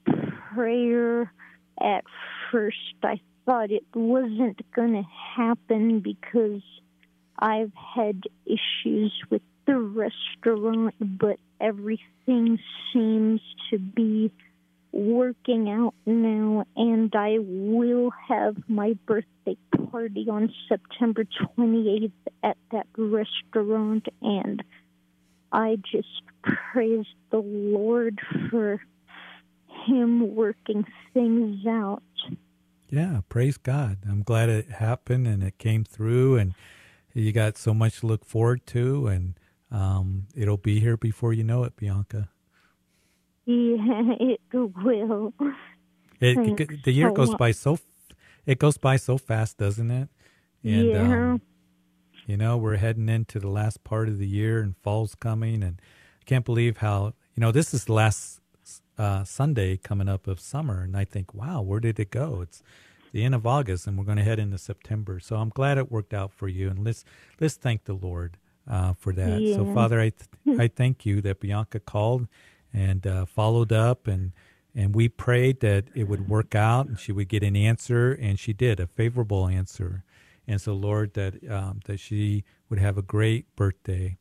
prayer at first. I thought it wasn't going to happen because I've had issues with the restaurant, but everything seems to be working out now, and I will have my birthday party on September 28th at that restaurant, and I just praise the Lord for Him working things out. Yeah, praise God. I'm glad it happened and it came through, and you got so much to look forward to, and um, it'll be here before you know it, Bianca. Yeah, it will. It, it- the year so goes by so it goes by so fast, doesn't it? And Yeah. um, you know, we're heading into the last part of the year and fall's coming and I can't believe how you know, this is the last uh, Sunday coming up of summer and I think, wow, where did it go? It's the end of August and we're going to head into September. So I'm glad it worked out for you and let's let's thank the Lord uh, for that. So Father, I th- I thank you that Bianca called and uh, followed up and and we prayed that it would work out and she would get an answer and she did a favorable answer. And so lord that um, that she would have a great birthday.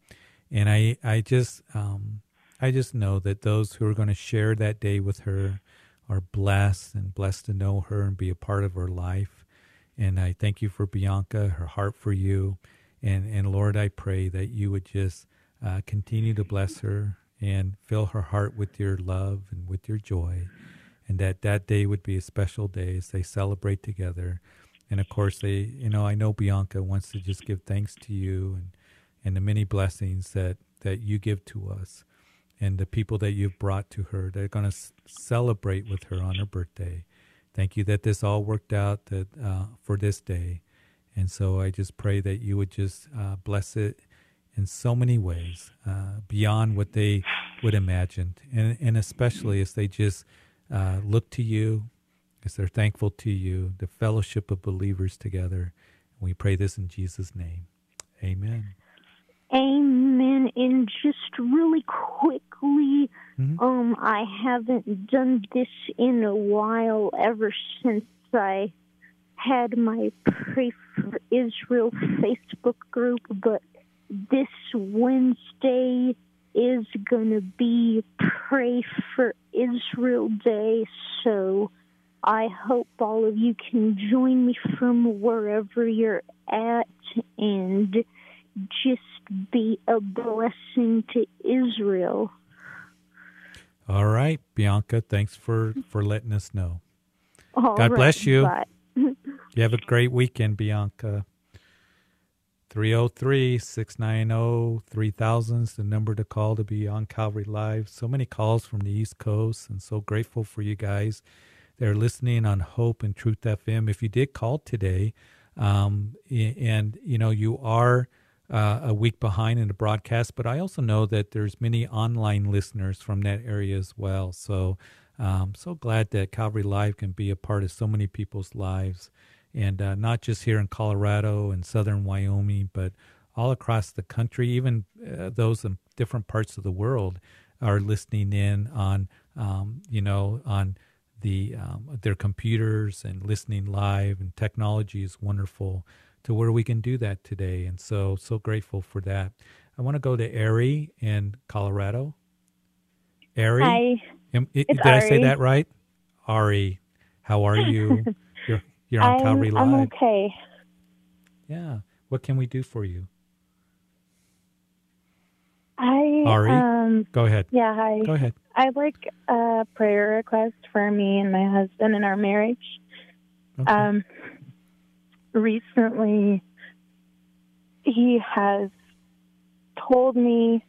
And i i just um, i just know that those who are going to share that day with her are blessed and blessed to know her and be a part of her life. And I thank you for Bianca, her heart for you. And, and Lord, I pray that you would just uh, continue to bless her and fill her heart with your love and with your joy. And that that day would be a special day as they celebrate together. And of course, they, you know, I know Bianca wants to just give thanks to you and, and the many blessings that, that you give to us and the people that you've brought to her. They're going to celebrate with her on her birthday. Thank you that this all worked out that uh, for this day. And so I just pray that you would just uh, bless it in so many ways uh, beyond what they would imagine. And, and especially as they just uh, look to you, as they're thankful to you, the fellowship of believers together. We pray this in Jesus' name. Amen. Amen. And just really quickly, Mhm. um, I haven't done this in a while ever since I had my Pray for Israel Facebook group, but this Wednesday is going to be Pray for Israel Day, so I hope all of you can join me from wherever you're at and just be a blessing to Israel. All right, Bianca, thanks for, for letting us know. All God bless you. bye. You have a great weekend, Bianca. 303 690 3000 is the number to call to be on Calvary Live. So many calls from the East Coast, and so grateful for you guys that are listening on Hope and Truth FM. If you did call today, um, and you know you are uh, a week behind in the broadcast, but I also know that there's many online listeners from that area as well. So um, so glad that Calvary Live can be a part of so many people's lives, and uh, not just here in Colorado and southern Wyoming, but all across the country. Even uh, those in different parts of the world are listening in on um, you know on the um, their computers and listening live. And technology is wonderful to where we can do that today, and so so grateful for that. I want to go to Ari in Colorado. Ari, Hi. Am- did I say that right? Ari, how are you? you're you're on I'm, Calvary I'm okay. Yeah. What can we do for you? I Ari? um Go ahead. yeah, hi. Go ahead. I'd like a prayer request for me and my husband and our marriage. Um recently he has told me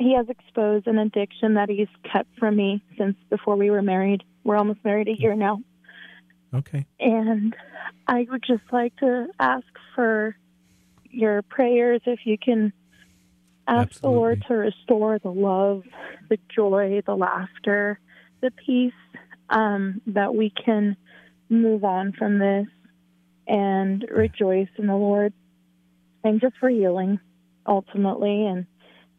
he has exposed an addiction that he's kept from me since before we were married. We're almost married a year now. Okay. And I would just like to ask for your prayers if you can ask the Lord to restore the love, the joy, the laughter, the peace, um, that we can move on from this and rejoice in the Lord and just for healing ultimately and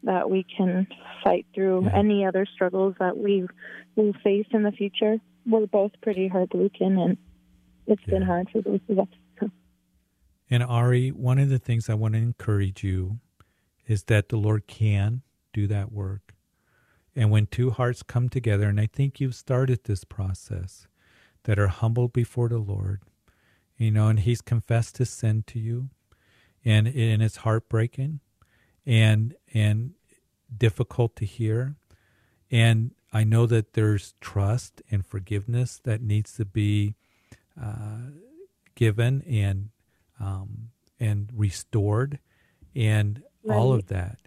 that we can fight through any other struggles that we will face in the future. We're both pretty heartbroken and it's been hard for both of us. And Ari, one of the things I want to encourage you is that the Lord can do that work. And when two hearts come together, and I think you've started this process, that are humbled before the Lord, you know, and He's confessed His sin to you, and and it's heartbreaking, and and difficult to hear, and I know that there's trust and forgiveness that needs to be uh, given and um, and restored and all of that.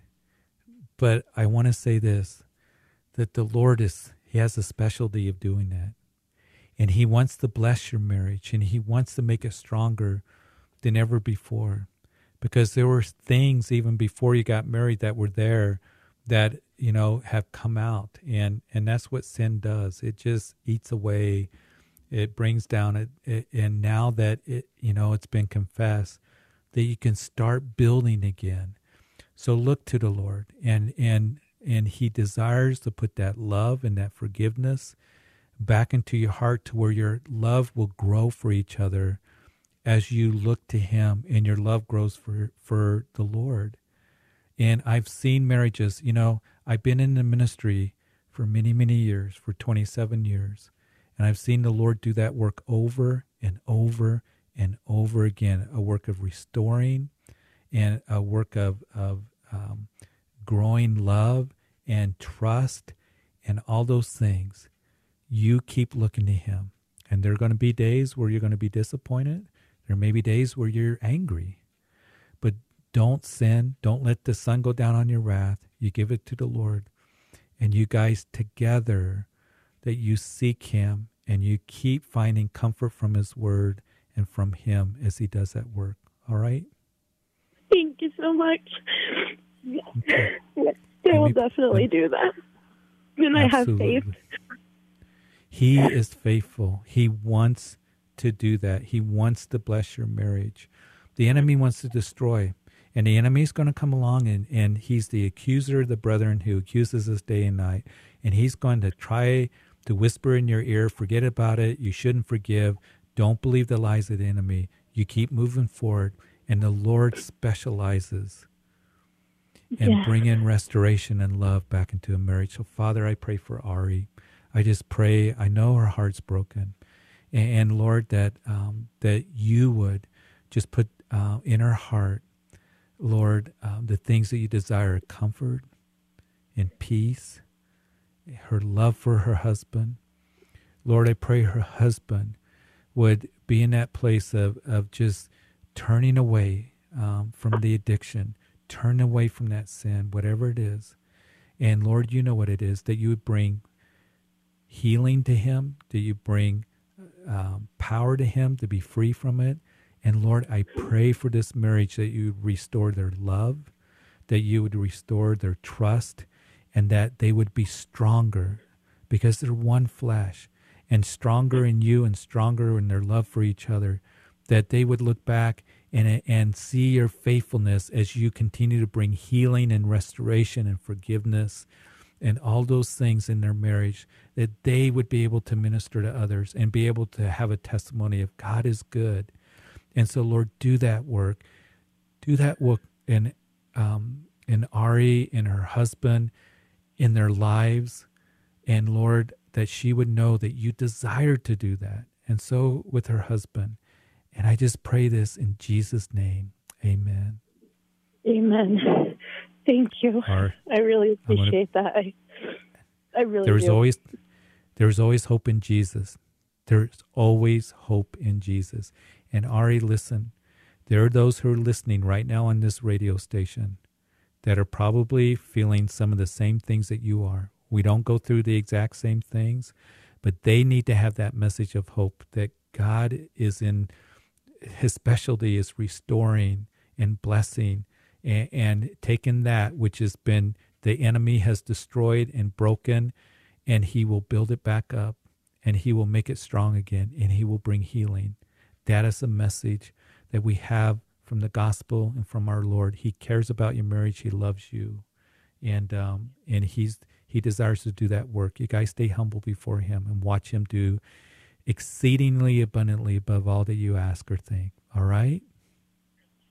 But I want to say this that the Lord is he has a specialty of doing that. And he wants to bless your marriage and he wants to make it stronger than ever before. Because there were things even before you got married that were there that, you know, have come out. And and that's what sin does. It just eats away. It brings down it, it and now that it you know it's been confessed that you can start building again. So look to the lord and and and he desires to put that love and that forgiveness back into your heart to where your love will grow for each other as you look to him and your love grows for for the lord and i've seen marriages you know i've been in the ministry for many many years for 27 years and I've seen the Lord do that work over and over and over again, a work of restoring and a work of, of um, growing love and trust and all those things. You keep looking to Him. And there are going to be days where you're going to be disappointed. There may be days where you're angry. But don't sin. Don't let the sun go down on your wrath. You give it to the Lord. And you guys together, that you seek Him and you keep finding comfort from His Word and from Him as He does that work. All right? Thank you so much. Okay. I will definitely do that. And I have faith. He is faithful. He wants to do that. He wants to bless your marriage. The enemy wants to destroy. And the enemy is going to come along and, and he's the accuser of the brethren who accuses us day and night. And he's going to try to whisper in your ear, forget about it. You shouldn't forgive. Don't believe the lies of the enemy. You keep moving forward. And the Lord specializes and yeah. bring in restoration and love back into a marriage. So, Father, I pray for Ari. I just pray. I know her heart's broken, and, Lord, that um, that you would just put uh, in her heart, Lord, um, the things that you desire: comfort and peace, her love for her husband. Lord, I pray her husband would be in that place of of just turning away um, from the addiction turn away from that sin, whatever it is. And Lord, you know what it is that you would bring healing to him, that you bring um, power to him to be free from it. And Lord, I pray for this marriage that you would restore their love, that you would restore their trust, and that they would be stronger because they're one flesh and stronger in you and stronger in their love for each other. That they would look back and, and see your faithfulness as you continue to bring healing and restoration and forgiveness and all those things in their marriage, that they would be able to minister to others and be able to have a testimony of God is good. And so, Lord, do that work. Do that work in, um, in Ari and her husband in their lives. And Lord, that she would know that you desire to do that. And so with her husband. And I just pray this in Jesus' name. Amen. Amen. Thank you. Right. I really appreciate gonna, that. I, I really there's do. always there's always hope in Jesus. There's always hope in Jesus. And Ari, listen, there are those who are listening right now on this radio station that are probably feeling some of the same things that you are. We don't go through the exact same things, but they need to have that message of hope that God is in his specialty is restoring and blessing and, and taking that which has been the enemy has destroyed and broken and he will build it back up and he will make it strong again and he will bring healing. That is a message that we have from the gospel and from our lord. He cares about your marriage. He loves you. And um and he's he desires to do that work. You guys stay humble before him and watch him do exceedingly abundantly above all that you ask or think. All right?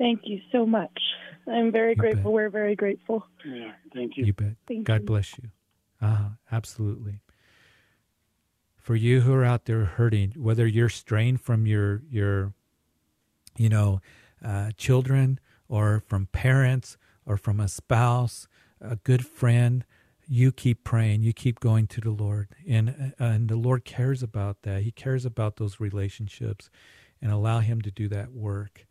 Thank you so much. I'm very you grateful. Bet. We're very grateful. Yeah, thank you. You bet. Thank God you. bless you. Uh-huh, absolutely. For you who are out there hurting, whether you're strained from your your, you know, uh, children or from parents or from a spouse, a good friend, you keep praying, you keep going to the Lord, and uh, and the Lord cares about that. He cares about those relationships, and allow Him to do that work.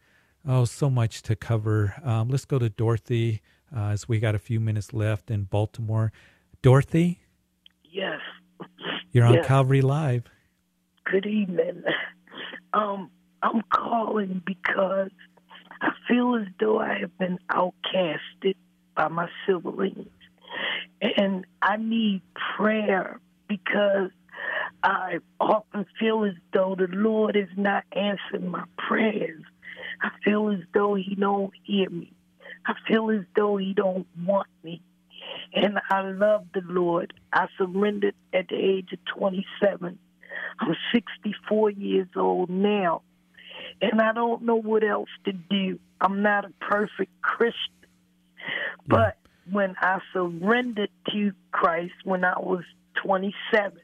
Oh, so much to cover. Um, let's go to Dorothy uh, as we got a few minutes left in Baltimore. Dorothy. Yes. You're on yes. Calvary Live. Good evening. Um, I'm calling because I feel as though I have been outcasted by my siblings and I need prayer because I often feel as though the Lord is not answering my prayers. I feel as though He don't hear me. I feel as though He don't want me. And I love the Lord. I surrendered at the age of 27. I'm 64 years old now. And I don't know what else to do. I'm not a perfect Christian. But when I surrendered to Christ when I was 27,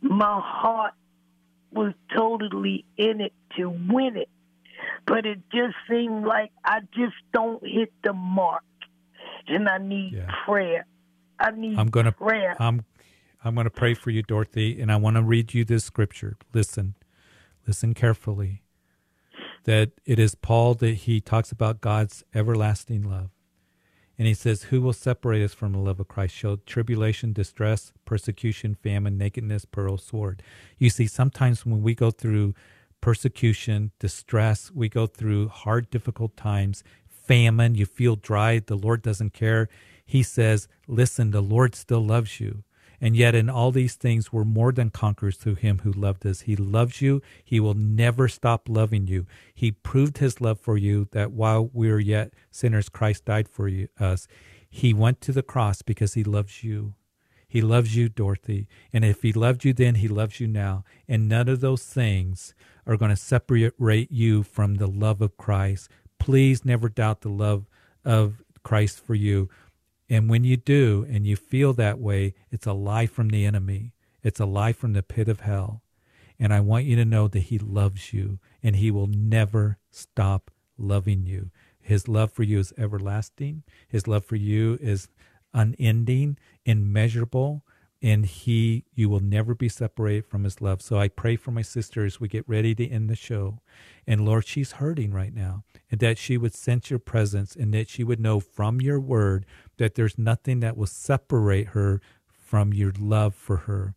my heart was totally in it to win it, but it just seemed like I just don't hit the mark, and I need yeah. prayer. I need I'm gonna, prayer. I'm I'm going to pray for you, Dorothy, and I want to read you this scripture. Listen, listen carefully. That it is Paul that he talks about God's everlasting love. And he says, Who will separate us from the love of Christ? Shall tribulation, distress, persecution, famine, nakedness, pearl, sword. You see, sometimes when we go through persecution, distress, we go through hard, difficult times, famine, you feel dry, the Lord doesn't care. He says, Listen, the Lord still loves you. And yet, in all these things, we're more than conquerors through him who loved us. He loves you. He will never stop loving you. He proved his love for you that while we are yet sinners, Christ died for you, us. He went to the cross because he loves you. He loves you, Dorothy. And if he loved you then, he loves you now. And none of those things are going to separate you from the love of Christ. Please never doubt the love of Christ for you. And when you do and you feel that way, it's a lie from the enemy. It's a lie from the pit of hell. And I want you to know that he loves you and he will never stop loving you. His love for you is everlasting. His love for you is unending, immeasurable, and he you will never be separated from his love. So I pray for my sister as we get ready to end the show. And Lord, she's hurting right now. And that she would sense your presence and that she would know from your word that there's nothing that will separate her from your love for her,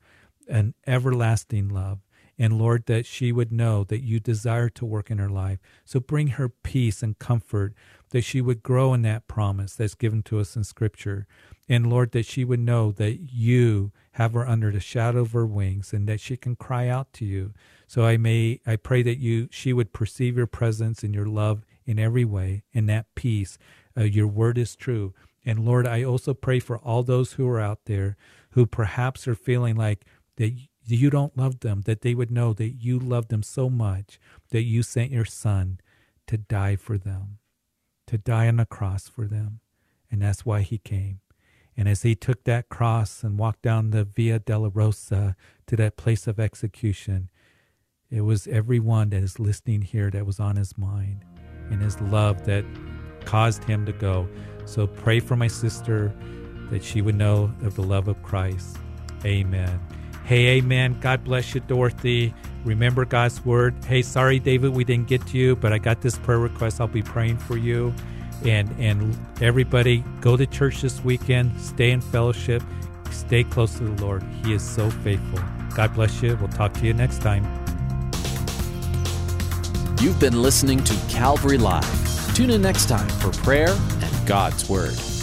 an everlasting love. And Lord, that she would know that you desire to work in her life. So bring her peace and comfort, that she would grow in that promise that's given to us in Scripture. And Lord, that she would know that you have her under the shadow of her wings and that she can cry out to you. So I may, I pray that you, she would perceive your presence and your love in every way and that peace. Uh, your word is true. And Lord, I also pray for all those who are out there who perhaps are feeling like that you don't love them, that they would know that you love them so much that you sent your son to die for them, to die on a cross for them. And that's why he came. And as he took that cross and walked down the Via Dolorosa to that place of execution, it was everyone that is listening here that was on his mind and his love that caused him to go. So pray for my sister that she would know of the love of Christ. Amen. Hey, amen. God bless you, Dorothy. Remember God's word. Hey, sorry, David, we didn't get to you, but I got this prayer request. I'll be praying for you. And and everybody, go to church this weekend. Stay in fellowship. Stay close to the Lord. He is so faithful. God bless you. We'll talk to you next time. You've been listening to Calvary Live. Tune in next time for prayer and God's Word.